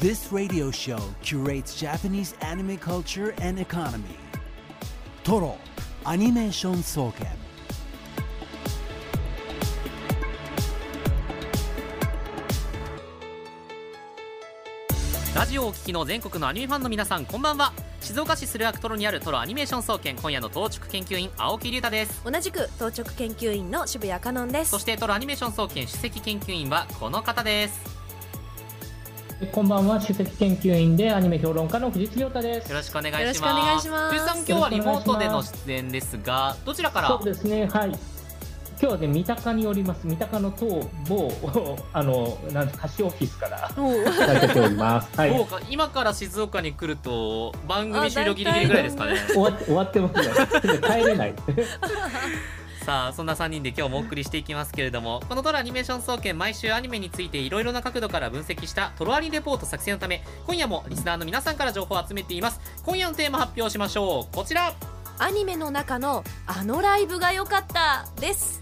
This radio show curates Japanese anime culture and economy. Toro Animation Soken. ラジオをお聞きの全国のアニメファンの皆さんこんばんは静岡市駿河区トロにあるトロアニメーション総研今夜の当直研究員青木隆太です同じく当直研究員の渋谷香音ですそしてトロアニメーション総研首席研究員はこの方ですこんばんは、首席研究員でアニメ評論家の藤津亮太です。よろしくお願いしますよろしくお願いします藤井さん今日はリモートでの出演ですがどちらから？そうですね、はい。今日はね、三鷹におります、三鷹の東某、あの、なん貸しオフィスからおう伝えております。はい。今から静岡に来ると番組終了ギリギリぐらいですかね終わって終わってますね。帰れない。さあそんな3人で今日もお送りしていきますけれどもこのトロアニメーション総研毎週アニメについていろいろな角度から分析したトロアニレポート作成のため今夜もリスナーの皆さんから情報を集めています。今夜のテーマ発表しましょう。こちら。アニメの中のあのライブが良かったです。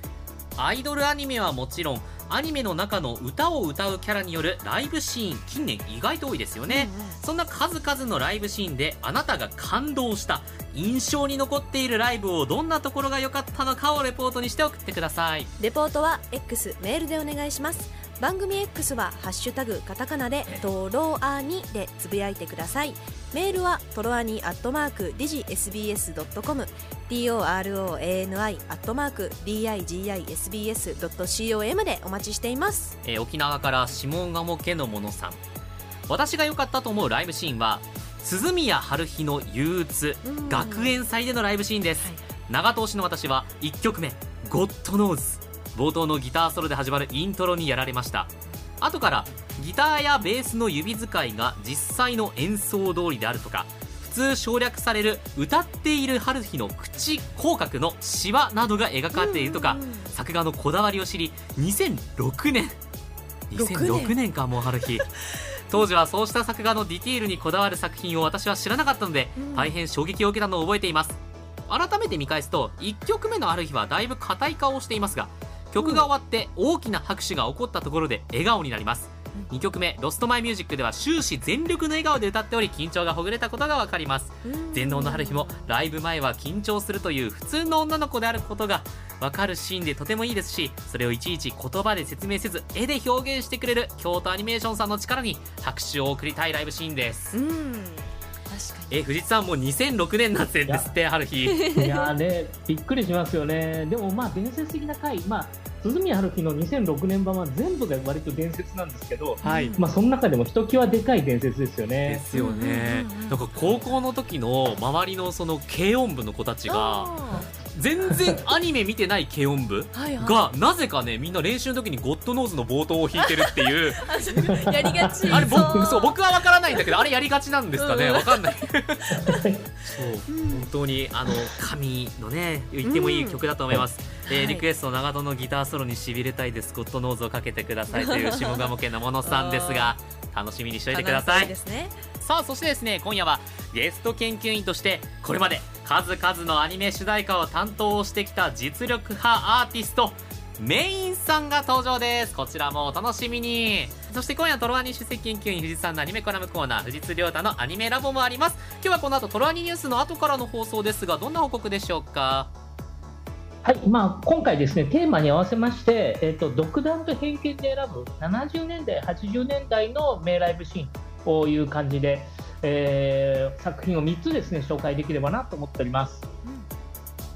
アイドルアニメはもちろんアニメの中の歌を歌うキャラによるライブシーン近年意外と多いですよね、そんな数々のライブシーンであなたが感動した印象に残っているライブをどんなところが良かったのかをレポートにして送ってください。レポートは X メールでお願いします番組 X は「ハッシュタグカタカナ」で「トロアニ」でつぶやいてください。メールはトロアニアットマークディジ SBS.com TOROANI アットマーク DIGISBS.com でお待ちしています。えー沖縄から下鴨家のものさん。私が良かったと思うライブシーンは鈴宮春日の憂鬱うん。学園祭でのライブシーンです、はい。長通しの私は1曲目「ゴッドノーズ」冒頭のギターソロで始まるイントロにやられました。後からギターやベースの指使いが実際の演奏通りであるとか普通省略される歌っている春日の口口角のシワなどが描かれているとか、うん。うん作画のこだわりを知り2006年2006年。かもう春日。当時はそうした作画のディティールにこだわる作品を私は知らなかったので、うん。大変衝撃を受けたのを覚えています。改めて見返すと1曲目のある日はだいぶ硬い顔をしていますが曲が終わって大きな拍手が起こったところで笑顔になります。2曲目「 Lost My Music では終始全力の笑顔で歌っており緊張がほぐれたことが分かります。うん。全能のハルヒもライブ前は緊張するという普通の女の子であることが分かるシーンでとてもいいですしそれをいちいち言葉で説明せず絵で表現してくれる京都アニメーションさんの力に拍手を送りたいライブシーンですえ藤津さんもう2006年なんですってハルヒ。いやーね、びっくりしますよね。でもまあ伝説的な回、まあ鈴宮春日の2006年版は全部が割と伝説なんですけど、はい。まあその中でもひときわでかい伝説ですよでね。すよね。うんうんうんうん。なんか高校の時の周りのその軽音部の子たちがあ全然アニメ見てない軽音部ーはいはい。がなぜかねみんな練習の時にゴッドノーズの冒頭を弾いてるっていう。やりがち。あれ僕そう。そう僕は分からないんだけどあれやりがちなんですかね。うん。分かんない。そう。うん。本当にあの神のね言ってもいい曲だと思います、えーはい。リクエスト長門のギターソロにしびれたいです。ゴッドノーズをかけてくださいという下鴨家のものさんですが楽しみにしておいてください。ですねさあそしてですね今夜はゲスト研究員としてこれまで数々のアニメ主題歌を担当してきた実力派アーティストメインさんが登場です。こちらもお楽しみに。そして今夜トロアニ首席研究員藤津さんのアニメコラムコーナー藤津亮太のアニメラボもあります。今日はこの後トロアニニュースの後からの放送ですがどんな報告でしょうか。はい、まあ今回ですねテーマに合わせまして、えっ、と独断と偏見で選ぶ70年代80年代の名ライブシーン。という感じで、えー作品を3つですね紹介できればなと思っております。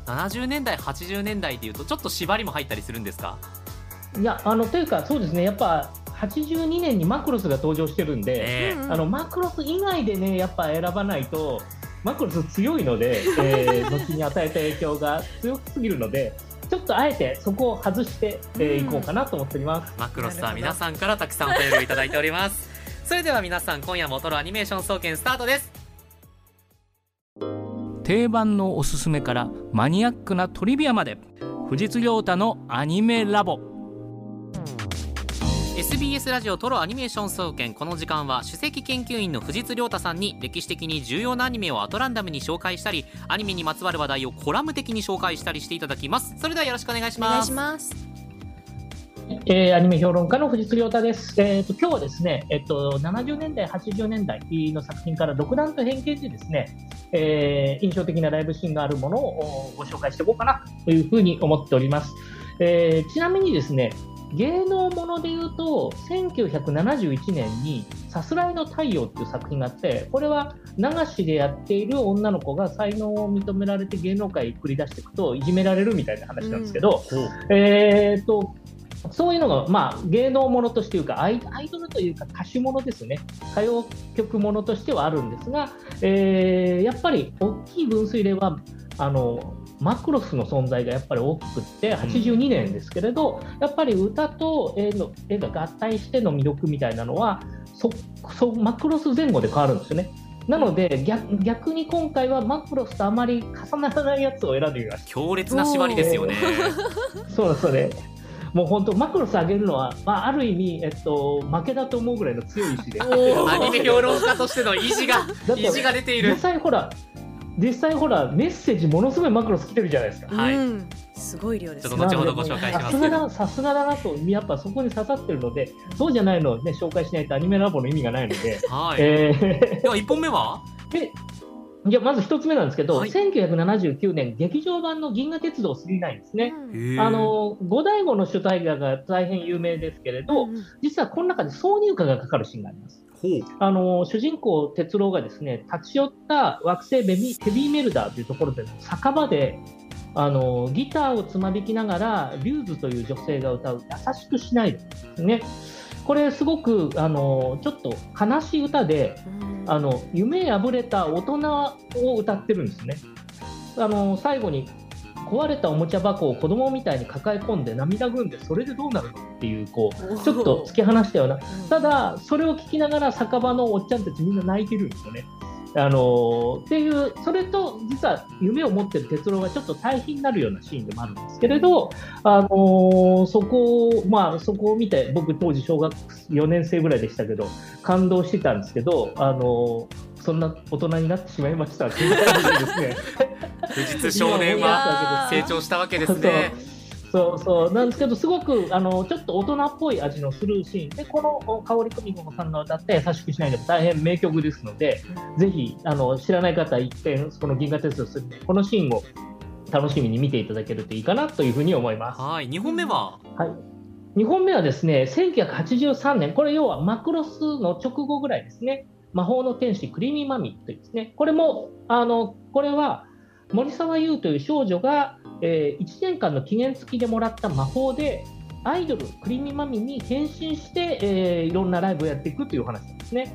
70年代80年代でいうとちょっと縛りも入ったりするんですか？いやあのというかそうですねやっぱ82年にマクロスが登場してるんで、えうんあのマクロス以外でねやっぱ選ばないとマクロス強いので、えー 後に与えた影響が強すぎるのでちょっとあえてそこを外してい、えーこうかなと思っております。マクロスさん皆さんからたくさんお便りをいただいておりますそれでは皆さん今夜もトロアニメーション総研スタートです。定番のおすすめからマニアックなトリビアまで。藤津亮太のアニメラボ。SBS ラジオトロアニメーション総研。この時間は首席研究員の藤津亮太さんに歴史的に重要なアニメをアトランダムに紹介したりアニメにまつわる話題をコラム的に紹介したりしていただきますそれではよろしくお願いしお願いますしますえーアニメ評論家の藤津亮太です。えーと今日はですね、えっと70年代、80年代の作品から独断と偏見でですね、えー印象的なライブシーンがあるものをおご紹介していこうかなというふうに思っております。えーちなみにですね、芸能もので言うと、1971年にさすらいの太陽っていう作品があって、これは流しでやっている女の子が才能を認められて芸能界に繰り出していくといじめられるみたいな話なんですけど、えー、とそういうのが、まあ、芸能ものとしていうかアイアイドルというか歌手ものですね歌謡曲ものとしてはあるんですが、えーやっぱり大きい分水嶺はあのマクロスの存在がやっぱり大きくって82年ですけれど、やっぱり歌と絵の絵が合体しての魅力みたいなのはそそマクロス前後で変わるんですよね。なので逆逆に今回はマクロスとあまり重ならないやつを選んでみました。強烈な縛りですよね。そうだそうで、もう本当、マクロス上げるのは、まあ、ある意味、えっと、負けだと思うぐらいの強い意志で。アニメ評論家としての意地が意地が出てい実る。際ほら、実際ほら、メッセージ、ものすごいマクロス来てるじゃないですか。はいうん、すごい量ですちょっと後ほどご紹介しますけどさすがだ、さすがだなと、やっぱそこに刺さってるので、そうじゃないのをね、紹介しないとアニメラボの意味がないので、はい。えでは一本目は？ーで、じゃあまず一つ目なんですけど、はい1979年、劇場版の銀河鉄道999ですね。うんあの五醍醐の主題歌が大変有名ですけれど、うん実はこの中で挿入歌がかかるシーンがあります。あの主人公、哲郎がですね立ち寄った惑星ベビーヘビーメルダーというところでの酒場であのギターをつまびきながらリューズという女性が歌う「優しくしないで」ですね。これすごくあのちょっと悲しい歌でうんあの夢破れた大人を歌ってるんですね。あの最後に壊れたおもちゃ箱を子供みたいに抱え込んで涙ぐんでそれでどうなるのっていうこうちょっと突き放したようなただそれを聞きながら酒場のおっちゃんたちみんな泣いてるんですよね。あのーっていうそれと実は夢を持ってる哲郎がちょっと対比になるようなシーンでもあるんですけれど、あのーそこをまあそこを見て僕当時小学4年生ぐらいでしたけど感動してたんですけど、あのーそんな大人になってしまいましたっていう感じで ですね。藤津少年は成長したわけですね。そうそう。なんですけど、すごくあのちょっと大人っぽい味のするシーン。で、この香り久美子さんが歌って、優しくしないでも大変名曲ですので、ぜひあの知らない方は一遍、この銀河鉄道するこのシーンを楽しみに見ていただけるといいかなというふうに思います。はい。二本目は？はい、2本目はですね、1983年、これ要はマクロスの直後ぐらいですね、魔法の天使クリーミーマミーというですね、これも、あのこれは森沢優という少女が、え1年間の期限付きでもらった魔法で、アイドル、クリーミーマミーに変身して、えーいろんなライブをやっていくという話なんですね。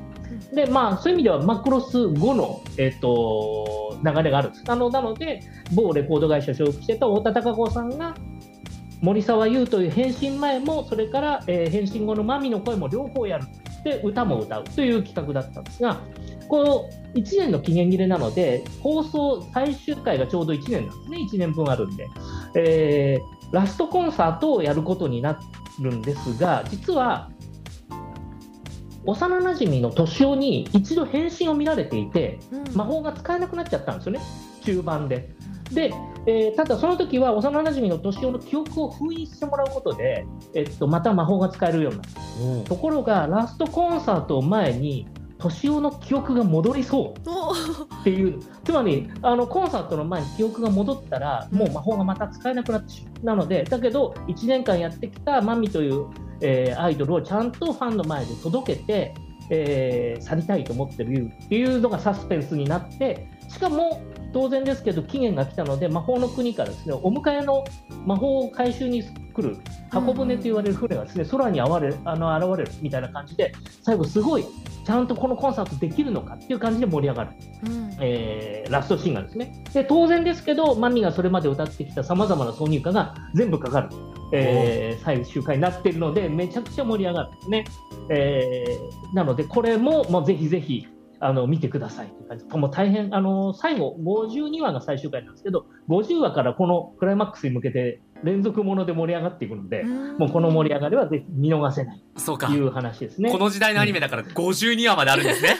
で、まあ、そういう意味ではマクロス後の、えっと流れがあるんです。あのなので、某レコード会社所属してた太田孝子さんが、森沢優という変身前もそれから、えー変身後のマミの声も両方やるで歌も歌うという企画だったんですがこう1年の期限切れなので放送最終回がちょうど1年なんですね。1年分あるんで、えーラストコンサートをやることになるんですが実は幼なじみの敏夫に一度変身を見られていてうん。魔法が使えなくなっちゃったんですよね。中盤で。で、えーただその時は幼なじみの敏夫の記憶を封印してもらうことで、えっと、また魔法が使えるようになった。ところがラストコンサートを前に敏夫の記憶が戻りそう。おっていう。つまりあのコンサートの前に記憶が戻ったらもう魔法がまた使えなくなってしまうなのでだけど1年間やってきたマミという、えーアイドルをちゃんとファンの前で届けて、えー去りたいと思ってるっていうのがサスペンスになってしかも当然ですけど期限が来たので魔法の国からですねお迎えの魔法を回収に来る箱舟と言われる船がですね空に現れるあの現れるみたいな感じで最後すごいちゃんとこのコンサートできるのかっていう感じで盛り上がる。うん。えーラストシーンがですね。で当然ですけどマミがそれまで歌ってきたさまざまな挿入歌が全部かかる、えー最終回になっているのでめちゃくちゃ盛り上がるんですね、えーなのでこれももうぜひぜひあの見てくださいという感じ。もう大変あの最後52話が最終回なんですけど50話からこのクライマックスに向けて連続もので盛り上がっていくので、もうこの盛り上がりはぜひ見逃せない。そうか。という話ですね。この時代のアニメだから52話まであるんですね。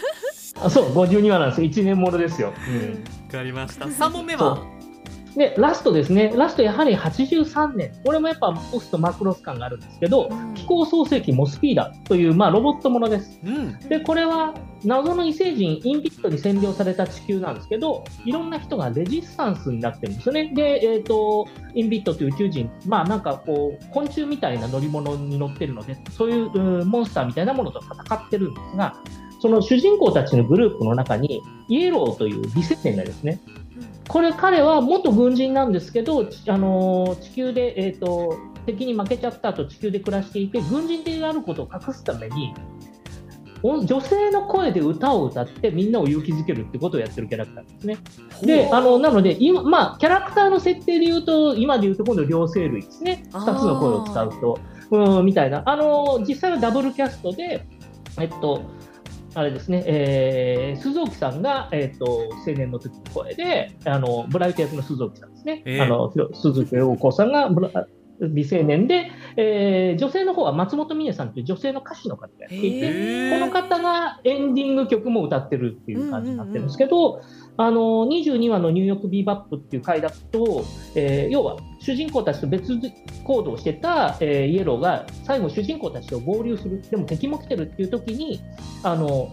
あそう52話なんですよ。1年ものですよ、うん。わかりました。3問目そはうで、ラストですね。ラストやはり83年。これもやっぱポストマクロス感があるんですけど、気候創世記モスピーダという、まあ、ロボットものです。うんで、これは謎の異星人インビットに占領された地球なんですけど、いろんな人がレジスタンスになってるんですよね。で、えっ、と、インビットという宇宙人、まあなんかこう、昆虫みたいな乗り物に乗ってるので、そういううんモンスターみたいなものと戦ってるんですが、その主人公たちのグループの中に、イエローという美青年がですね、これ彼は元軍人なんですけど、ちあのー地球で、えー、と敵に負けちゃった後地球で暮らしていて軍人であることを隠すためにお女性の声で歌を歌ってみんなを勇気づけるってことをやってるキャラクターですね。であのなので今、まあ、キャラクターの設定で言うと今で言うと今度両生類ですね。あー。2つの声を使うと。うんみたいな。あの実際はダブルキャストでえっとあれですね、えー、鈴木さんが、えっと青年の時の声であのブライト役の鈴木さんですね、えー。あの鈴木陽子さんが美青年で、えー女性の方は松本美音さんという女性の歌手の方がやっていて、へー。この方がエンディング曲も歌ってるっていう感じになってるんですけど、あの22話のニューヨークビーバップっていう回だと、えー要は主人公たちと別行動してた、えーイエローが最後主人公たちと合流するでも敵も来てるっていう時にあの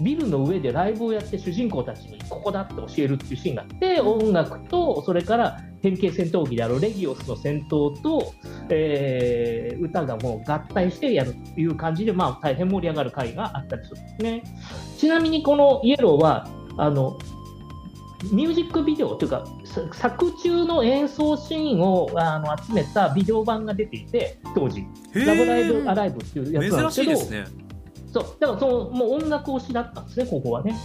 ビルの上でライブをやって主人公たちにここだって教えるっていうシーンがあって音楽とそれから変形戦闘機であるレギオスの戦闘と、えー歌がもう合体してやるっていう感じで、まあ、大変盛り上がる回があったりするんですね。ちなみにこのイエローはあのミュージックビデオというかさ作中の演奏シーンをあの集めたビデオ版が出ていて当時「へー。ラブライブアライブ」っていうやつなん珍ですけど。ね。そう。だからそのもう音楽推しだったんですね、ここはね。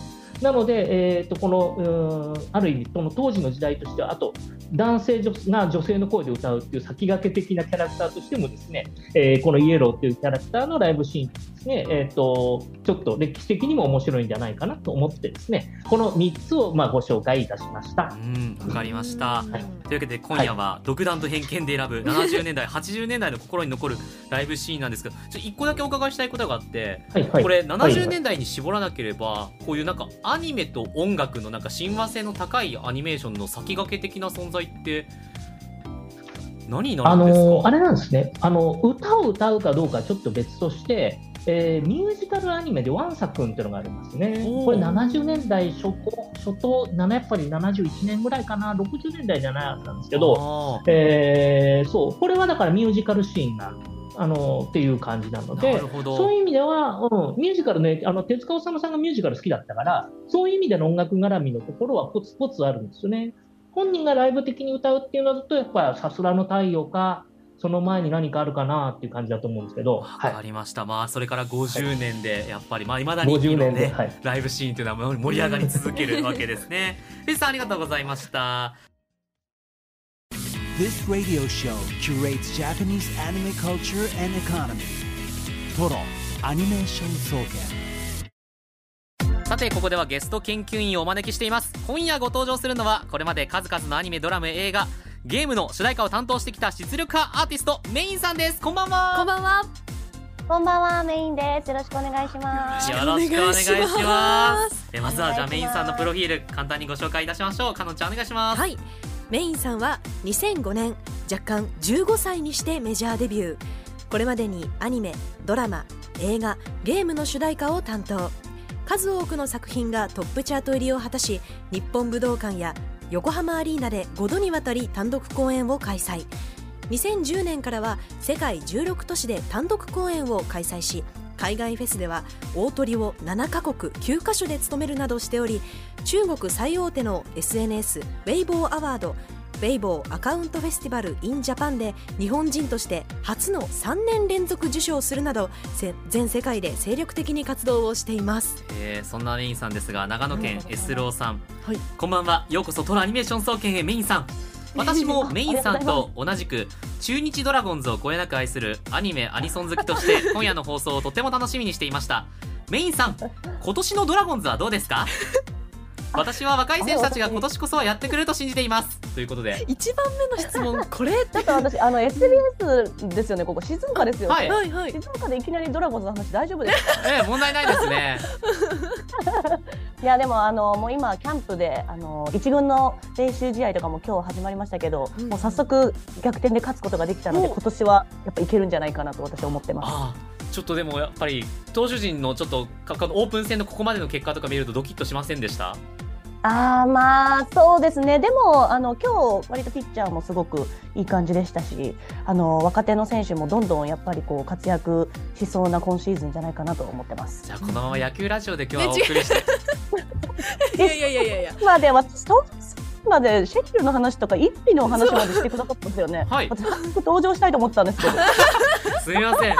なので、えー、とこのある意味、その当時の時代としては、あと男性女が女性の声で歌うっていう先駆け的なキャラクターとしても、ですね、えーこのイエローっていうキャラクターのライブシーンですね、えー、とちょっと歴史的にも面白いんじゃないかなと思って、ですねこの3つをまあご紹介いたしました。うんわかりました。うん。というわけで今夜は独断と偏見で選ぶ70年代80年代の心に残るライブシーンなんですけどちょ一個だけお伺いしたいことがあってはいはい、これはい。70年代に絞らなければこういうなんかアニメと音楽のなんか親和性の高いアニメーションの先駆け的な存在って何になんですか？のあれなんですね。あの、歌を歌うかどうかはちょっと別として、えーミュージカルアニメでワンサ君っていうのがありますね。これ70年代初頭、初頭、なやっぱり71年ぐらいかな、60年代じゃないはずなんですけど、えーそう、これはだからミュージカルシーンなあのっていう感じなのなでそういう意味では、うん、ミュージカルね、あの手塚治虫さんがミュージカル好きだったから、そういう意味での音楽絡みのところはポツポツあるんですよね。本人がライブ的に歌うっていうのだと、やっぱさすらの太陽か、その前に何かあるかなっていう感じだと思うんですけど、わはいかりました、まあそれから50年でやっぱりまあ未だにい50ろね年で、はい、ライブシーンというのは盛り上がり続けるわけですね。フェイさんありがとうございました。This radio show curates Japanese anime culture and economy. Toro Animation Soken. さてここではゲスト研究員をお招きしています。今夜ご登場するのはこれまで数々のアニメドラマ映画ゲームの主題歌を担当してきた実力派アーティストメインさんです。こんばんは。こんばんは。こんばんは、メインです。よろしくお願いします。よろしくお願いします。えまずはじゃあメインさんのプロフィール簡単にご紹介いたしましょう。かのんちゃんお願いします。はいメインさんは2005年若干15歳にしてメジャーデビュー。これまでにアニメドラマ映画ゲームの主題歌を担当。数多くの作品がトップチャート入りを果たし日本武道館や横浜アリーナで5度にわたり単独公演を開催。2010年からは世界16都市で単独公演を開催し海外フェスでは大トリを7カ国9カ所で務めるなどしており中国最大手の SNS ウェイボーアワードウェイボーアカウントフェスティバル in Japan で日本人として初の3年連続受賞するなどせ全世界で精力的に活動をしています。えーそんなメインさんですが長野県エスローさん、はい。こんばんは。ようこそトラアニメーション総研へ。メインさん私もメインさんと同じく中日ドラゴンズをこえなく愛するアニメアニソン好きとして 今夜の放送をとても楽しみにしていました。メインさん今年のドラゴンズはどうですか？私は若い選手たちが今年こそはやってくれると信じています。ということで。1番目の質問これちょっと私、あの SBS ですよね、ここ。静岡ですよ。はい。はいはい。静岡でいきなりドラゴンズの話大丈夫ですか？ええ問題ないですね。いやでもあのもう今キャンプであの一軍の練習試合とかも今日始まりましたけど、うん。もう早速逆転で勝つことができたのでお今年はやっぱいけるんじゃないかなと私は思ってます。ああちょっとでもやっぱり投手陣のちょっとかかオープン戦のここまでの結果とか見るとドキッとしませんでした？ああまあそうですね。でもあの今日割とピッチャーもすごくいい感じでしたしあの若手の選手もどんどんやっぱりこう活躍しそうな今シーズンじゃないかなと思ってます。じ。ゃあこのまま野球ラジオで今日はお送りして。いやいやいやいや。いやまあで私当までシェキルの話とか一匹の話までしてくださったんですよね。はい登場したいと思ってたんですけど。すみません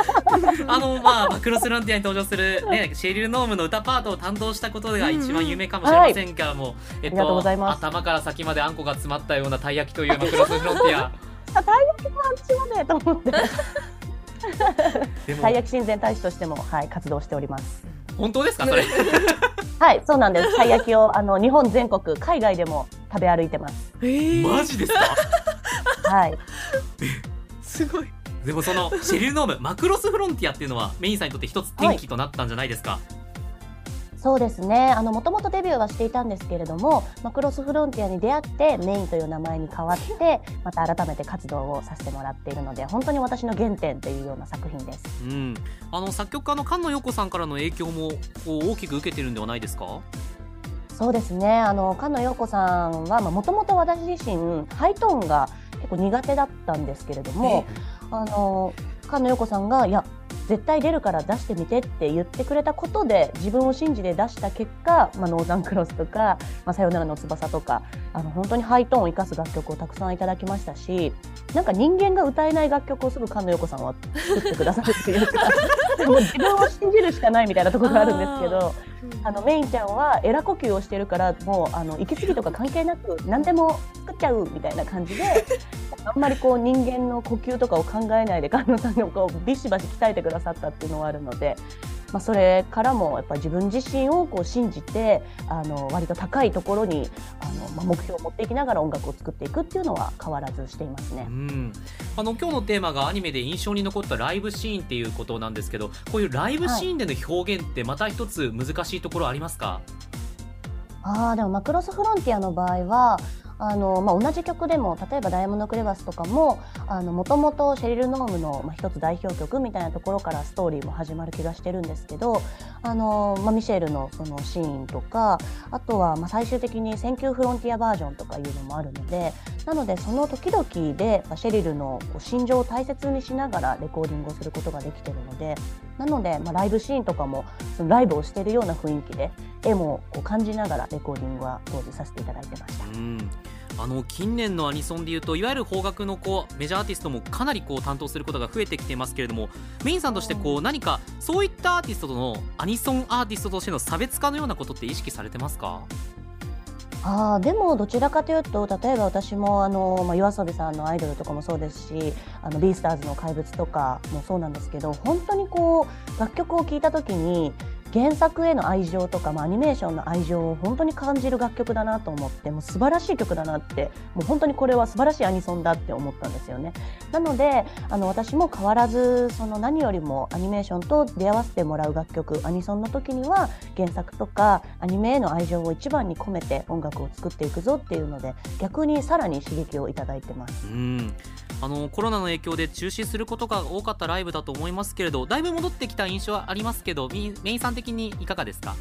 あのまあマクロスランティアに登場するねシェリル・ノームの歌パートを担当したことが一番有名かもしれませんが、もうえっありがとうございます頭から先まであんこが詰まったようなたい焼きというマクロスフロンティア あたい焼きパンチまでと思って。たい焼き親善大使としてもはい活動しております。本当ですかそれ？はいそうなんです。たい焼きをあの日本全国海外でも食べ歩いてます。えーマジですか？はい。すごいでもそのシェリル・ノームマクロスフロンティアっていうのはメインさんにとって一つ転機となったんじゃないですか、そうですね。あのもともとデビューはしていたんですけれども、マクロスフロンティアに出会ってメインという名前に変わって、また改めて活動をさせてもらっているので、本当に私の原点というような作品です。うん、あの作曲家の菅野陽子さんからの影響もこう大きく受けてるんではないですか？そうですね。あの菅野陽子さんはもともと私自身ハイトーンが結構苦手だったんですけれども、あの菅野陽子さんがいや絶対出るから出してみてって言ってくれたことで自分を信じて出した結果、まあ、ノーザンクロスとか、まあ、さよならの翼とかあの本当にハイトーンを生かす楽曲をたくさんいただきましたしなんか人間が歌えない楽曲をすぐ菅野陽子さんは作ってくださるっていうかもう自分を信じるしかないみたいなところがあるんですけど。あのメインちゃんはエラ呼吸をしてるからもうあの息継ぎとか関係なく何でも作っちゃうみたいな感じで あんまりこう人間の呼吸とかを考えないで菅野さんがこうビシバシ鍛えてくださったっていうのはあるので、まあ、それからもやっぱり自分自身をこう信じてあの割と高いところにあの、まあ、目標を持っていきながら音楽を作っていくっていうのは変わらずしていますねう。ん、あの今日のテーマがアニメで印象に残ったライブシーンっていうことなんですけどこういうライブシーンでの表現ってまた一つ難しいところありますか、あーでもマクロスフロンティアの場合はあの、まあ、同じ曲でも例えば「ダイヤモンド・クレバス」とかももともとシェリル・ノームの、まあ、一つ代表曲みたいなところからストーリーも始まる気がしてるんですけどあの、まあ、シェリルのそのシーンとかあとはまあ最終的に「 Thank you Frontier」バージョンとかいうのもあるのでなのでその時々で、シェリルの心情を大切にしながらレコーディングをすることができてるのでなので、まあ、ライブシーンとかもそのライブをしているような雰囲気で絵もこう感じながらレコーディングは当時させていただいてました。うん。あの近年のアニソンでいうといわゆる邦楽のこうメジャーアーティストもかなりこう担当することが増えてきてますけれどもメインさんとしてこう何かそういったアーティストとのアニソンアーティストとしての差別化のようなことって意識されてますか？あでもどちらかというと例えば私もあの、まあ、夜遊びさんのアイドルとかもそうですしあのビースターズの怪物とかもそうなんですけど本当にこう楽曲を聴いた時に原作への愛情とか、まあ、アニメーションの愛情を本当に感じる楽曲だなと思ってもう素晴らしい曲だなってもう本当にこれは素晴らしいアニソンだって思ったんですよね。なのであの私も変わらずその何よりもアニメーションと出会わせてもらう楽曲アニソンの時には原作とかアニメへの愛情を一番に込めて音楽を作っていくぞっていうので逆にさらに刺激をいただいてます。うんあのコロナの影響で中止することが多かったライブだと思いますけれどだいぶ戻ってきた印象はありますけどメインさん的にいかがですか？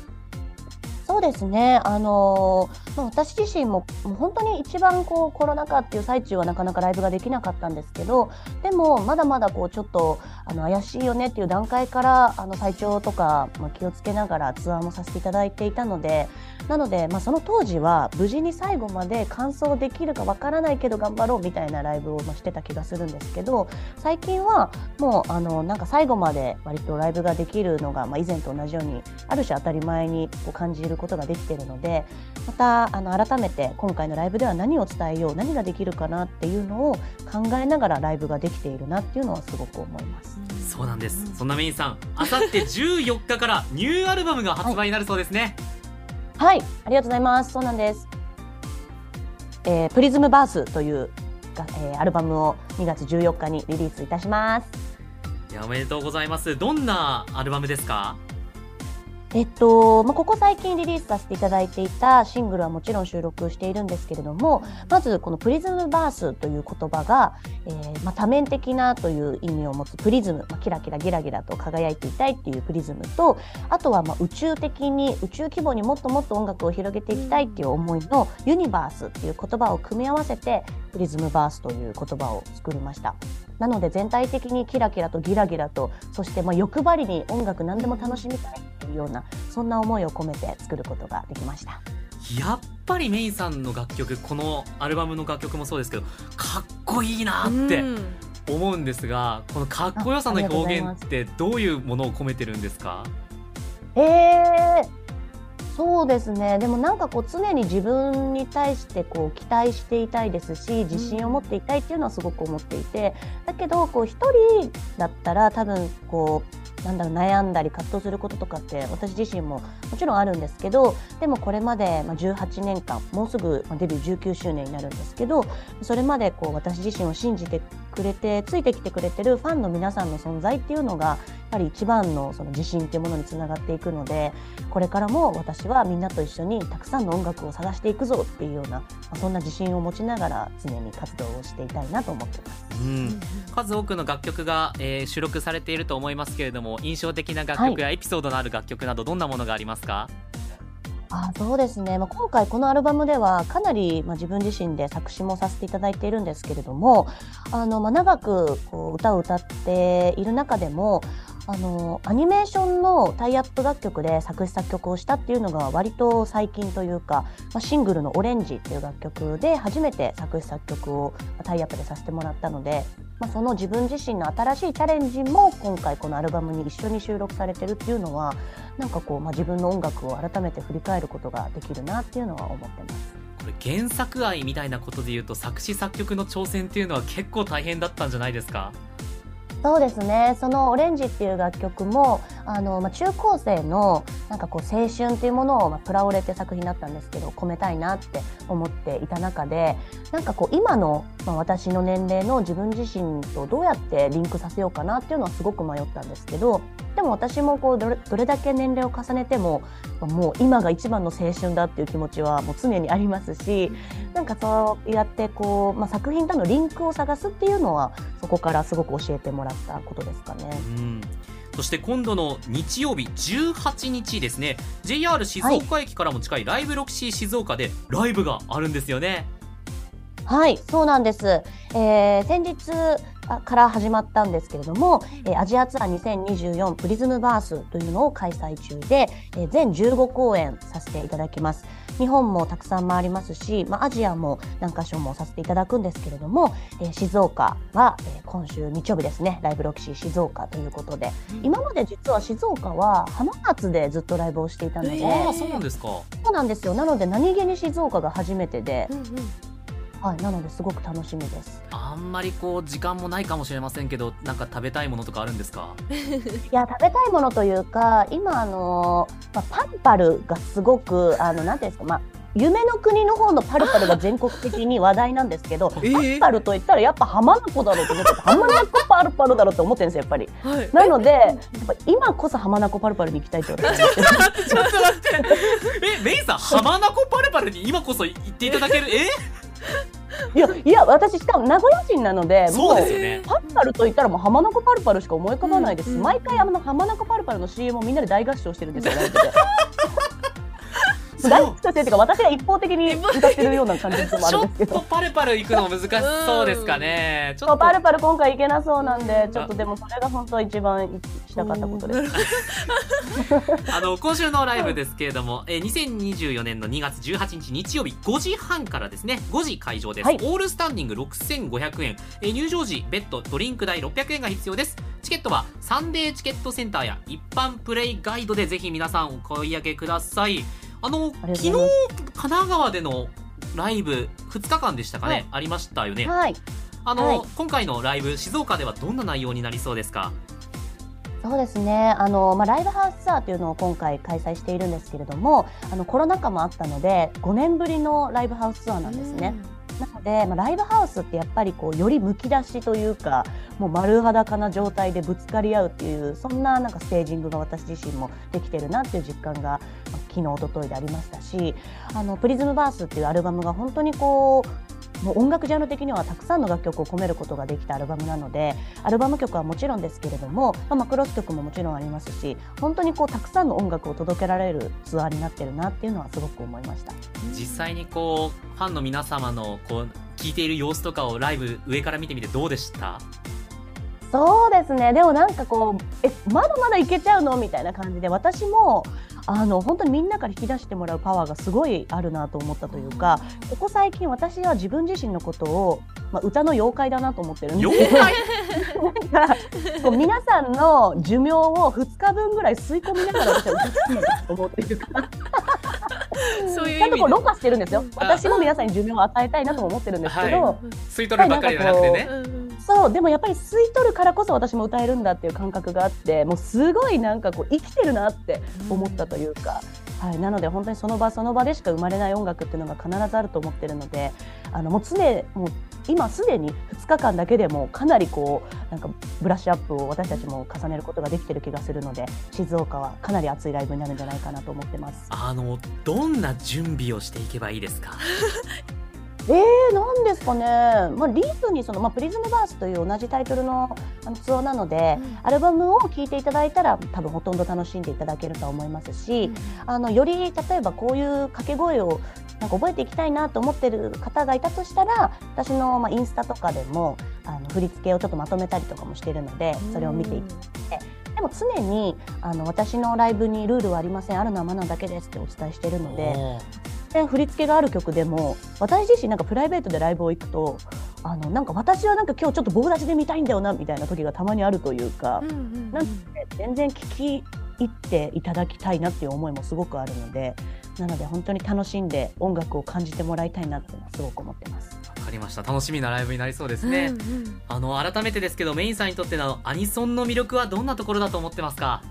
そうですね、あのまあ、私自身ももう本当に一番こうコロナ禍っていう最中はなかなかライブができなかったんですけどでもまだまだこうちょっとあの怪しいよねっていう段階からあの体調とか、ま、気をつけながらツアーもさせていただいていたのでなので、まあ、その当時は無事に最後まで完走できるかわからないけど頑張ろうみたいなライブをしてた気がするんですけど最近はもうあのなんか最後まで割とライブができるのが、まあ、以前と同じようにある種当たり前にこう感じることができているのでまたあの改めて今回のライブでは何を伝えよう何ができるかなっていうのを考えながらライブができているなっていうのはすごく思います。そうなんですそんなメインさんあさって14日からニューアルバムが発売になるそうですね、はい、ありがとうございます。そうなんです。えープリズムバースというが、えーアルバムを2月14日にリリースいたします。いやおめでとうございますどんなアルバムですか？えっとまあ、ここ最近リリースさせていただいていたシングルはもちろん収録しているんですけれどもまずこのプリズムバースという言葉が、えーまあ、多面的なという意味を持つプリズム、まあ、キラキラギラギラと輝いていたいっていうプリズムとあとはま宇宙的に宇宙規模にもっともっと音楽を広げていきたいっていう思いのユニバースっていう言葉を組み合わせてプリズムバースという言葉を作りました。なので全体的にキラキラとギラギラとそしてま欲張りに音楽何でも楽しみたいいうようなそんな思いを込めて作ることができました。やっぱりメインさんの楽曲このアルバムの楽曲もそうですけどかっこいいなって思うんですがこのかっこよさの表現ってどういうものを込めてるんですか？えーそうですね。でもなんかこう常に自分に対してこう期待していたいですし自信を持っていたいっていうのはすごく思っていて。だけどこう一人だったら多分こうなんだろう悩んだり葛藤することとかって私自身ももちろんあるんですけどでもこれまで18年間もうすぐデビュー19周年になるんですけどそれまでこう私自身を信じてくれてついてきてくれてるファンの皆さんの存在っていうのがぱり一番のその自信っていうものにつながっていくのでこれからも私はみんなと一緒にたくさんの音楽を探していくぞっていうような、まあ、そんな自信を持ちながら常に活動をしていたいなと思ってます。うん、数多くの楽曲が、えー、収録されていると思いますけれども印象的な楽曲やエピソードのある楽曲などどんなものがありますか、はいあそうですね、まあ、今回このアルバムではかなり、まあ、自分自身で作詞もさせていただいているんですけれどもあの、まあ、長くこう歌を歌っている中でもあのアニメーションのタイアップ楽曲で作詞作曲をしたっていうのが割と最近というか、まあ、シングルの「オレンジ」っていう楽曲で初めて作詞作曲をタイアップでさせてもらったので、まあ、その自分自身の新しいチャレンジも今回このアルバムに一緒に収録されてるっていうのはなんかこう、まあ、自分の音楽を改めて振り返ることができるなっていうのは思ってます。これ原作愛みたいなことで言うと作詞作曲の挑戦っていうのは結構大変だったんじゃないですか？そうですね。その「オレンジ」っていう楽曲もあの、まあ、中高生のなんかこう青春っていうものを、まあ、プラオレって作品だったんですけど込めたいなって思っていた中でなんかこう今の、まあ、私の年齢の自分自身とどうやってリンクさせようかなっていうのはすごく迷ったんですけどでも私もこうどれどれだけ年齢を重ねてももう今が一番の青春だっていう気持ちはもう常にありますしなんかそうやってこう、まあ、作品とのリンクを探すっていうのはそこからすごく教えてもらったことですかね。うんそして今度の日曜日18日ですね JR 静岡駅からも近いライブロキシー静岡でライブがあるんですよね。はいそうなんです、えー、先日から始まったんですけれども、えー、アジアツアー2024プリズムバースというのを開催中で、えー、全15公演させていただきます。日本もたくさん回りますし、まあ、アジアも何箇所もさせていただくんですけれども、えー、静岡は、えー、今週日曜日ですねライブロキシー静岡ということで、うん、今まで実は静岡は浜松でずっとライブをしていたので、えー、そうなんですか。そうなんですよ。なので何気に静岡が初めてで、うんうんはい、なのですごく楽しみです。あんまりこう時間もないかもしれませんけどなんか食べたいものとかあるんですか？いや食べたいものというか今あの、まあ、パンパルがすごくあのなんていうんですかまあ夢の国の方のパルパルが 全国的に話題なんですけど、えー、パルパルといったらやっぱ浜名湖だろうと思って浜名湖パルパルだろうと思ってるんですよやっぱり、はい、なので やっぱ今こそ浜名湖パルパルに行きたいと思ってちょっと待ってちょっと待って。えメイさん浜名湖パルパルに今こそ行っていただける？え？いやいや私しかも名古屋人なのでそうですよね。パルパルと言ったらもう浜名湖パルパルしか思い浮かばないです、うん。うん、毎回あの浜名湖パルパルの CM をみんなで大合唱してるんですよきというか私が一方的に歌ってるような感じもあるんですけど。ちょっとパルパル行くの難しそうですかね、ちょっと。パルパル今回行けなそうなんでちょっとでもそれが本当一番したかったことです。あの今週のライブですけれども、えー、2024年の2月18日日曜日5時半からですね5時会場です、はい、オールスタンディング6500円、えー、入場時ベッドドリンク代600円が必要です。チケットはサンデーチケットセンターや一般プレイガイドでぜひ皆さんお買い上げくださいあの昨日神奈川でのライブ2日間でしたかね、はい、ありましたよね。はい、あの、はい、今回のライブ静岡ではどんな内容になりそうですか？そうですね。あの、まあ、ライブハウスツアーというのを今回開催しているんですけれどもあのコロナ禍もあったので5年ぶりのライブハウスツアーなんですね。なので、まあ、ライブハウスってやっぱりこうよりむき出しというかもう丸裸な状態でぶつかり合うっていうそんななんかステージングが私自身もできてるなっていう実感が、昨日おとといでありましたしあのプリズムバースっていうアルバムが本当にこうもう音楽ジャンル的にはたくさんの楽曲を込めることができたアルバムなのでアルバム曲はもちろんですけれども、まあ、マクロス曲ももちろんありますし本当にこうたくさんの音楽を届けられるツアーになってるなっていうのはすごく思いました。実際にこうファンの皆様のこう聞いている様子とかをライブ上から見てみてどうでした？そうですね。でもなんかこうえまだまだいけちゃうの？みたいな感じで私もあの本当にみんなから引き出してもらうパワーがすごいあるなと思ったというかここ最近私は自分自身のことを、まあ、歌の妖怪だなと思ってるんです妖怪？なんかこう皆さんの寿命を2日分ぐらい吸い込みながら私は歌っていいなと思っているから そういうちゃんとこうろ過してるんですよ。あ私も皆さんに寿命を与えたいなとも思ってるんですけど、は吸い取るばっかりじゃなくてね。うんそうでもやっぱり吸い取るからこそ私も歌えるんだっていう感覚があってもうすごいなんかこう生きてるなって思ったというか、はい、なので本当にその場その場でしか生まれない音楽っていうのが必ずあると思ってるのであのもう常もう今すでに2日間だけでもかなりこうなんかブラッシュアップを私たちも重ねることができてる気がするので静岡はかなり熱いライブになるんじゃないかなと思ってます。あのどんな準備をしていけばいいですか？えー、なんですかね、まあ、リーズにその、まあ、プリズムバースという同じタイトルのあのツアーなので、アルバムを聴いていただいたら多分ほとんど楽しんでいただけると思いますし、あのより例えばこういう掛け声をなんか覚えていきたいなと思ってる方がいたとしたら私の、まあ、インスタとかでもあの振り付けをちょっとまとめたりとかもしてるのでそれを見ていって。でも常にあの私のライブにルールはありません。あるのはマナーだけですってお伝えしてるので然振り付けがある曲でも私自身なんかプライベートでライブを行くとあのなんか私はなんか今日ちょっと棒立ちで見たいんだよなみたいな時がたまにあるというか、うんうんなんで全然聞き入っていただきたいなっていう思いもすごくあるのでなので本当に楽しんで音楽を感じてもらいたいなっていうのはすごく思ってます。わかりました。楽しみなライブになりそうですね、うんうん。あの改めてですけどメインさんにとってのアニソンの魅力はどんなところだと思ってますか？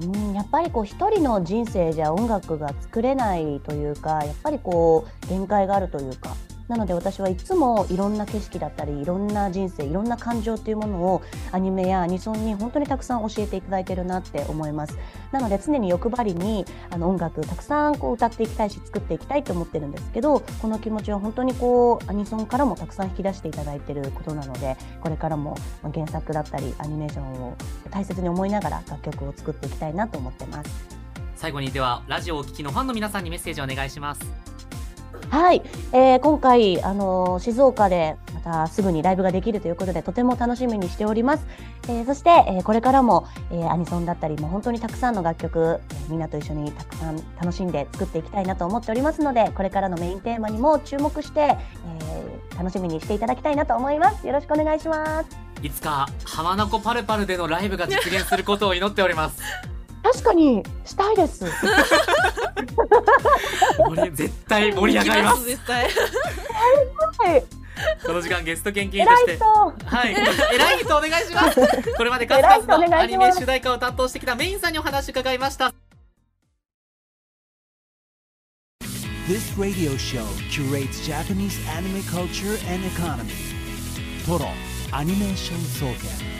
うん、やっぱりこう一人の人生じゃ音楽が作れないというかやっぱりこう限界があるというか。なので私はいつもいろんな景色だったりいろんな人生いろんな感情っていうものをアニメやアニソンに本当にたくさん教えていただいてるなって思います。なので常に欲張りにあの音楽たくさんこう歌っていきたいし作っていきたいと思ってるんですけどこの気持ちは本当にこうアニソンからもたくさん引き出していただいてることなのでこれからもまあ原作だったりアニメーションを大切に思いながら楽曲を作っていきたいなと思ってます。最後にではラジオをお聞きのファンの皆さんにメッセージをお願いします。はい、えー今回、あのー静岡でまたすぐにライブができるということでとても楽しみにしております、えーそして、えーこれからも、えーアニソンだったりもう本当にたくさんの楽曲、えーみんなと一緒にたくさん楽しんで作っていきたいなと思っておりますのでこれからのメインテーマにも注目して、えー楽しみにしていただきたいなと思います。よろしくお願いします。いつか浜名湖パルパルでのライブが実現することを祈っております。確かにしたいです絶対盛り上がります絶対はいこの時間ゲスト研究員としてはい、偉い人お願いします。これまで数々のアニメ主題歌を担当してきたメインさんにお話伺いました。This radio show curates Japanese anime culture and economy. Toro Animation Soken.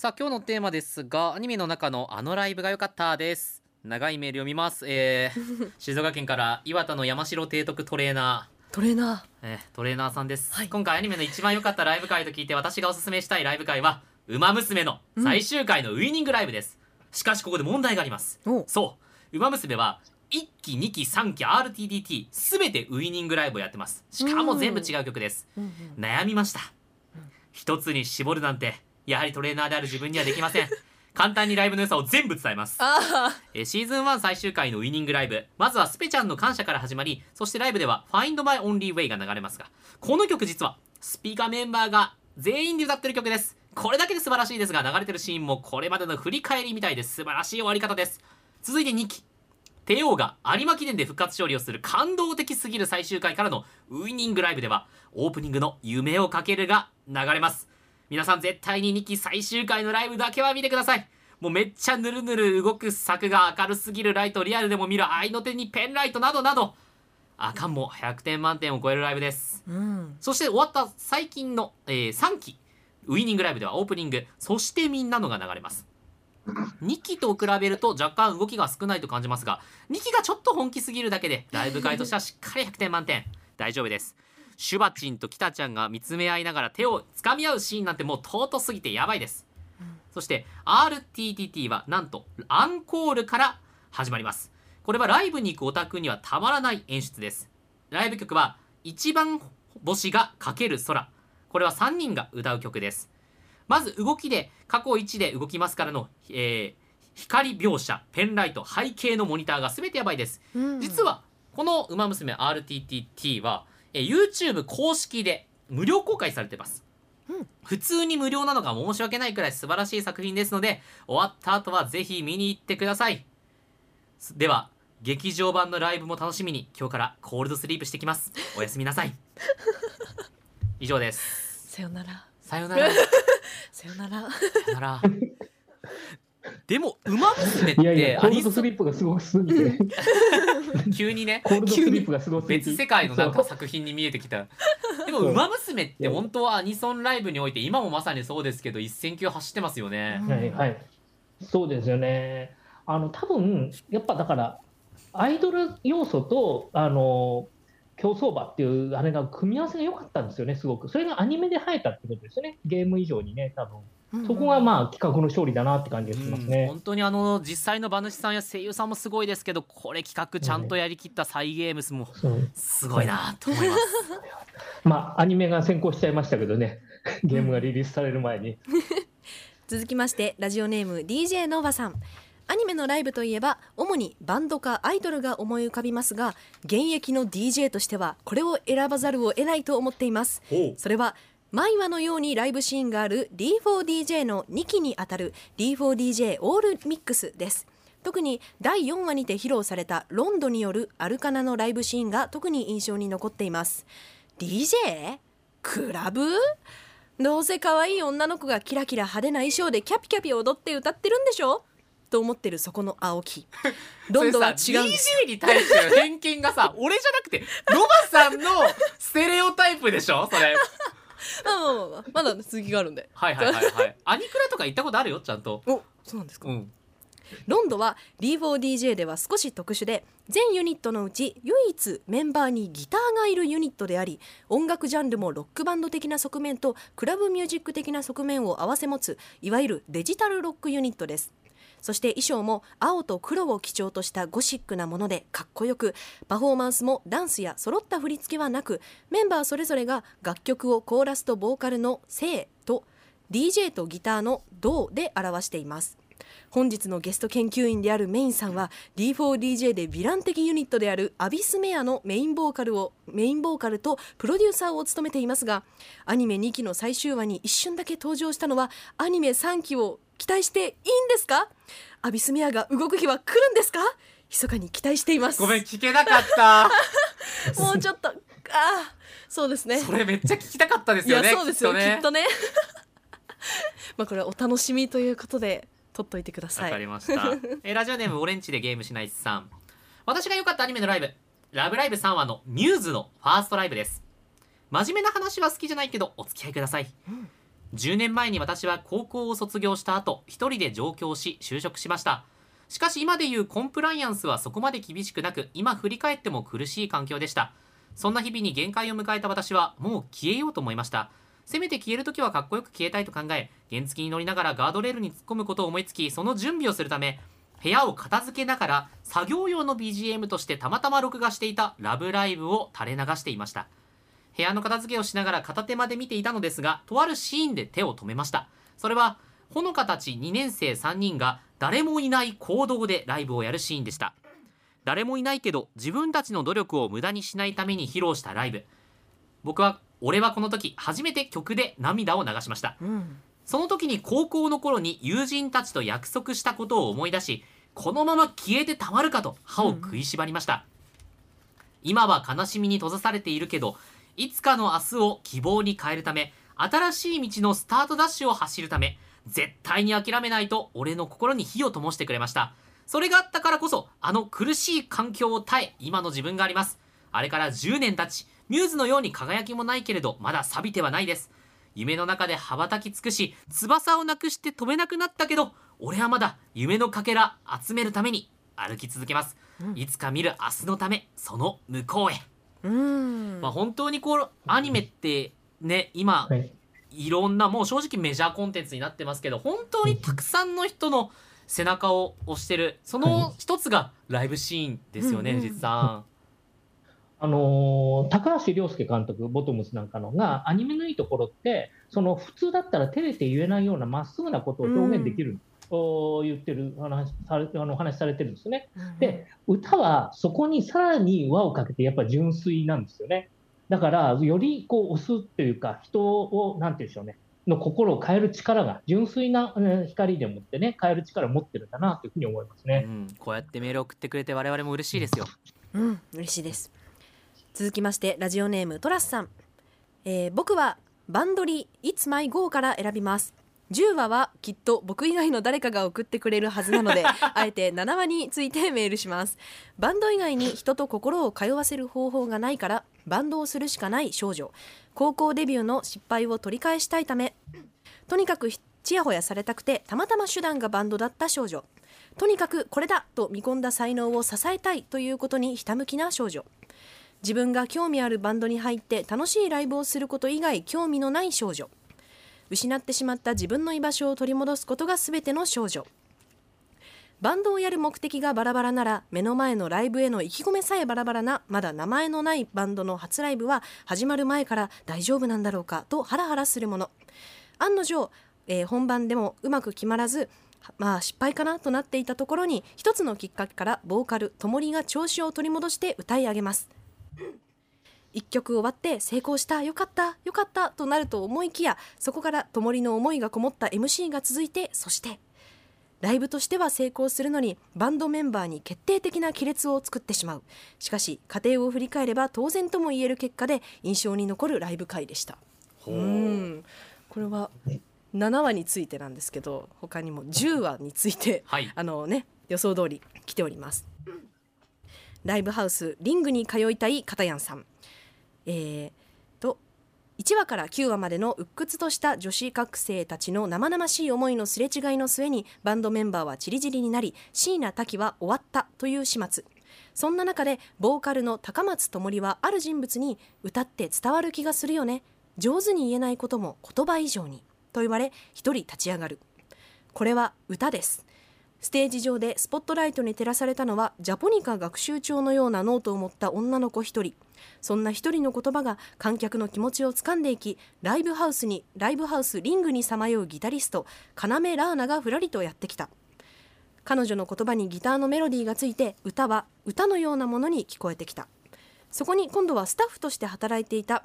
さあ、今日のテーマですが、アニメの中のあのライブが良かったです。長いメール読みます。えー、静岡県から岩田の山城提督トレーナトレーナー、えートレーナーさんです、はい。今回アニメの一番良かったライブ会と聞いて私がおすすめしたいライブ会は「ウマ娘」の最終回のウイニングライブです、しかしここで問題があります。そう「ウマ娘」は1期2期3期 RTDT 全てウイニングライブをやってます。しかも全部違う曲です、悩みました。一つに絞るなんてやはりトレーナーである自分にはできません。簡単にライブの良さを全部伝えます。あえーシーズン1最終回のウイニングライブ。まずはスペちゃんの感謝から始まりそしてライブでは Find My Only Way が流れますがこの曲実はスピーカーメンバーが全員で歌ってる曲です。これだけで素晴らしいですが流れてるシーンもこれまでの振り返りみたいです素晴らしい終わり方です。続いて2期帝王が有馬記念で復活勝利をする感動的すぎる最終回からのウイニングライブではオープニングの夢をかけるが流れます皆さん絶対に2期最終回のライブだけは見てください。もうめっちゃぬるぬる動く柵が明るすぎるライトリアルでも見る愛の手にペンライトなどなど。あかんも100点満点を超えるライブです。うん。そして終わった最近の、えー3期ウイニングライブではオープニング「そしてみんなの」が流れます。2期と比べると若干動きが少ないと感じますが2期がちょっと本気すぎるだけでライブ会としてはしっかり100点満点。大丈夫ですシュバチンとキタちゃんが見つめ合いながら手をつかみ合うシーンなんてもう尊すぎてやばいです、そして RTTT はなんとアンコールから始まります。これはライブに行くオタクにはたまらない演出です。ライブ曲は一番星がかける空。これは3人が歌う曲です。まず動きで過去1で動きますからの、えー光描写ペンライト背景のモニターが全てやばいです。うん。実はこの「ウマ娘 RTTT は」えー YouTube 公式で無料公開されてます、うん。普通に無料なのが申し訳ないくらい素晴らしい作品ですので終わった後はぜひ見に行ってください。では劇場版のライブも楽しみに今日からコールドスリープしてきます。おやすみなさい。以上です。さよなら。さよなら。さよなら。さよならでも「ウマ娘」っていやいや、コールドアニソンスリップがすごすぎて、急にねコールドスリップがすごすぎて。別世界のなんか作品に見えてきた。でも「そうウマ娘」って本当はアニソンライブにおいて今もまさにそうですけど一線級走ってますよね。はいはい、そうですよね。あの多分やっぱだからアイドル要素とあの競走馬っていうあれが組み合わせが良かったんですよね、すごく。それがアニメで生えたってことですよね、ゲーム以上にね、多分そこがまあ企画の勝利だなって感じがしますうんね。本当にあの実際の馬主さんや声優さんもすごいですけどこれ企画ちゃんとやりきったサイ・ゲームスもすごいなと思います。まあアニメが先行しちゃいましたけどね、ゲームがリリースされる前に。続きましてラジオネーム DJ ノーバさん。アニメのライブといえば主にバンドかアイドルが思い浮かびますが現役の DJ としてはこれを選ばざるを得ないと思っています。それは毎話のようにライブシーンがある D4DJ の2期にあたる D4DJ オールミックスです。特に第4話にて披露されたロンドによるアルカナのライブシーンが特に印象に残っています。DJ? クラブ？どうせ可愛い女の子がキラキラ派手な衣装でキャピキャピ踊って歌ってるんでしょ？と思ってるそこの青木。ロンドは違うんです。DJ に対しての偏見がさ俺じゃなくてロバさんのステレオタイプでしょ？それまあまあまあまあまだ続きがあるんで。はいはいはいはい。アニクラとか行ったことあるよちゃんと。おそうなんですか。うん。ロンドは D4DJ では少し特殊で全ユニットのうち唯一メンバーにギターがいるユニットであり音楽ジャンルもロックバンド的な側面とクラブミュージック的な側面を併せ持ついわゆるデジタルロックユニットですそして衣装も青と黒を基調としたゴシックなものでかっこよくパフォーマンスもダンスや揃った振り付けはなくメンバーそれぞれが楽曲をコーラスとボーカルの「せい」と DJ とギターの「どう」で表しています。本日のゲスト研究員であるメインさんは D4DJ でヴィラン的ユニットであるアビスメアのメインボーカルをメインボーカルとプロデューサーを務めていますがアニメ2期の最終話に一瞬だけ登場したのはアニメ3期を期待していいんですか？アビスメアが動く日は来るんですか？密かに期待しています。ごめん聞けなかった。もうちょっとああそうですね。それめっちゃ聞きたかったですいよねやそうですよききっとね。っとね。まあこれはお楽しみということで取っといてください。わかりました、えーラジオネームオレンジでゲームしないさん。私が良かったアニメのライブ「ラブライブ!」3話のミューズのファーストライブです。真面目な話は好きじゃないけどお付き合いください、10年前に私は高校を卒業した後一人で上京し就職しました。しかし今でいうコンプライアンスはそこまで厳しくなく今振り返っても苦しい環境でした。そんな日々に限界を迎えた私はもう消えようと思いましたせめて消えるときはかっこよく消えたいと考え原付に乗りながらガードレールに突っ込むことを思いつきその準備をするため部屋を片付けながら作業用の BGM としてたまたま録画していた「ラブライブ!」を垂れ流していました。部屋の片付けをしながら片手間で見ていたのですがとあるシーンで手を止めました。それはほのかたち2年生3人が誰もいない行動でライブをやるシーンでした。誰もいないけど自分たちの努力を無駄にしないために披露したライブ。僕は俺はこの時初めて曲で涙を流しました。うんその時に高校の頃に友人たちと約束したことを思い出しこのまま消えてたまるかと歯を食いしばりました、今は悲しみに閉ざされているけどいつかの明日を希望に変えるため新しい道のスタートダッシュを走るため絶対に諦めないと俺の心に火を灯してくれました。それがあったからこそあの苦しい環境を耐え今の自分があります。あれから10年経ちミューズのように輝きもないけれどまだ錆びてはないです。夢の中で羽ばたき尽くし翼をなくして飛べなくなったけど俺はまだ夢のかけら集めるために歩き続けます、うん。いつか見る明日のためその向こうへ、うん。まあ、本当にこうアニメってね今はい。いろんなもう正直メジャーコンテンツになってますけど本当にたくさんの人の背中を押してるその一つがライブシーンですよね、うんうん。藤津さあのー高橋涼介監督、ボトムスなんかのが、アニメのいいところって、その普通だったら照れて言えないようなまっすぐなことを表現できる、と言ってる話されあのお話しされてるんですよね。で、歌はそこにさらに輪をかけて、やっぱ純粋なんですよね。だから、よりこう押すっていうか、人を、なんていうんでしょうね、の心を変える力が、純粋なうん光でもってね、変える力を持ってるんだなというふうに思いますん、ね。うん、こうやってメール送ってくれて我々も嬉しいですようん、嬉しいです。続きましてラジオネームトラスさん、えー僕はバンドリー It's My Go から選びます。10話はきっと僕以外の誰かが送ってくれるはずなので あえて7話についてメールします。バンド以外に人と心を通わせる方法がないからバンドをするしかない少女。高校デビューの失敗を取り返したいため。とにかくちやほやされたくてたまたま手段がバンドだった少女。とにかくこれだと見込んだ才能を支えたいということにひたむきな少女自分が興味あるバンドに入って楽しいライブをすること以外興味のない少女。失ってしまった自分の居場所を取り戻すことが全ての少女。バンドをやる目的がバラバラなら目の前のライブへの意気込めさえバラバラなまだ名前のないバンドの初ライブは始まる前から大丈夫なんだろうかとハラハラするもの。案の定、えー本番でもうまく決まらずまあ失敗かなとなっていたところに一つのきっかけからボーカルともりが調子を取り戻して歌い上げます。一曲終わって成功したよかったよかったとなると思いきやそこからともりの思いがこもった MC が続いてそしてライブとしては成功するのにバンドメンバーに決定的な亀裂を作ってしまう。しかし過程を振り返れば当然とも言える結果で印象に残るライブ会でした。う。ん。これは7話についてなんですけど他にも10話についてはい。あのね予想通り来ておりますライブハウスリングに通いたい片やんさん。えー、と1話から9話までの鬱屈とした女子学生たちの生々しい思いのすれ違いの末にバンドメンバーは散り散りになり椎名滝は終わったという始末。そんな中でボーカルの高松智里はある人物に歌って伝わる気がするよね。上手に言えないことも言葉以上に。と言われ一人立ち上がる。これは歌です。ステージ上でスポットライトに照らされたのはジャポニカ学習帳のようなノートを持った女の子一人。そんな一人の言葉が観客の気持ちをつかんでいきライブハウスにライブハウス RiNG にさまようギタリスト要楽奈がふらりとやってきた。彼女の言葉にギターのメロディーがついて歌は歌のようなものに聞こえてきた。そこに今度はスタッフとして働いていた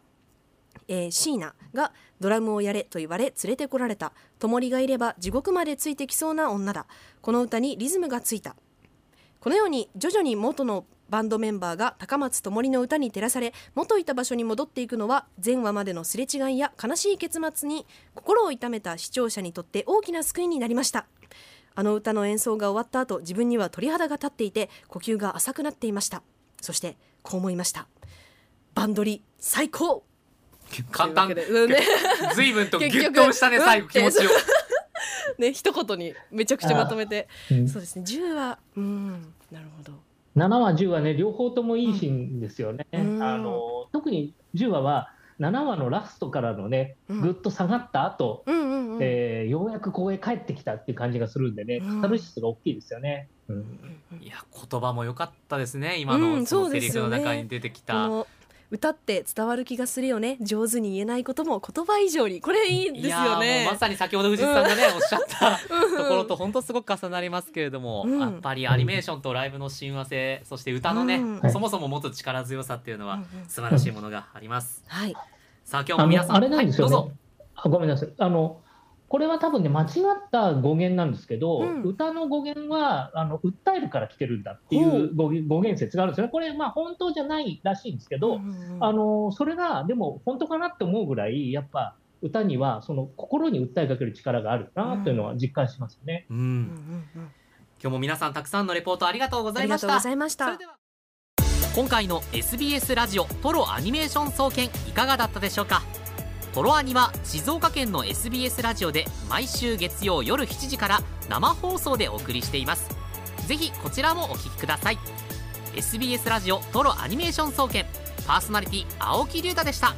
えー椎名がドラムをやれと言われ連れてこられた。ともりがいれば地獄までついてきそうな女だ。この歌にリズムがついた。このように徐々に元のバンドメンバーが高松智りの歌に照らされ元いた場所に戻っていくのは前話までのすれ違いや悲しい結末に心を痛めた視聴者にとって大きな救いになりました。あの歌の演奏が終わった後自分には鳥肌が立っていて呼吸が浅くなっていました。そしてこう思いました。バンドリ最高!簡単。随分とギュッと押したね最後気持ちを。ね一言にめちゃくちゃまとめて。うん。そうですね。10はうん。なるほど。7話、10話ね、両方ともいいシーンですよね。うん。あの特に10話は、7話のラストからのね、うん。ぐっと下がった後、うんうんうん。えーようやくここへ帰ってきたっていう感じがするんでね、うん。カタルシスが大きいですよね。うん。いや言葉も良かったですね今のうんそのセリフの中に出てきこた、の歌って伝わる気がするよね。上手に言えないことも言葉以上に。これいいですいやーもよねうまさに先ほど藤井さんがね、おっしゃったところと本当すごく重なりますけれども、うん。やっぱりアニメーションとライブの親和性そして歌のね、うん。そもそも持つ力強さっていうのはうんうん。素晴らしいものがあります。はい。さあ今日もあ皆さんのあれなんですよね、はい、どうぞ。あごめんなさい。あの、これは多分ね、間違った語源なんですけど、うん。歌の語源はあの訴えるから来てるんだっていほう。語源語源説があるんですよね、これ、まあ、本当じゃないらしいんですけど、うんうんうん。あのそれがでも本当かなって思うぐらい、やっぱ歌にはその心に訴えかける力があるなというのは実感しますよね。うん。うん。うんうん今日も皆さんたくさんのレポートありがとうございました。ありがとうございました。それでは。今回の SBS ラジオトロアニメーション総研いかがだったでしょうか？トロアニは静岡県の SBS ラジオで毎週月曜夜7時から生放送でお送りしています。ぜひこちらもお聞きください。SBS ラジオトロアニメーション総研。パーソナリティ青木龍太でした。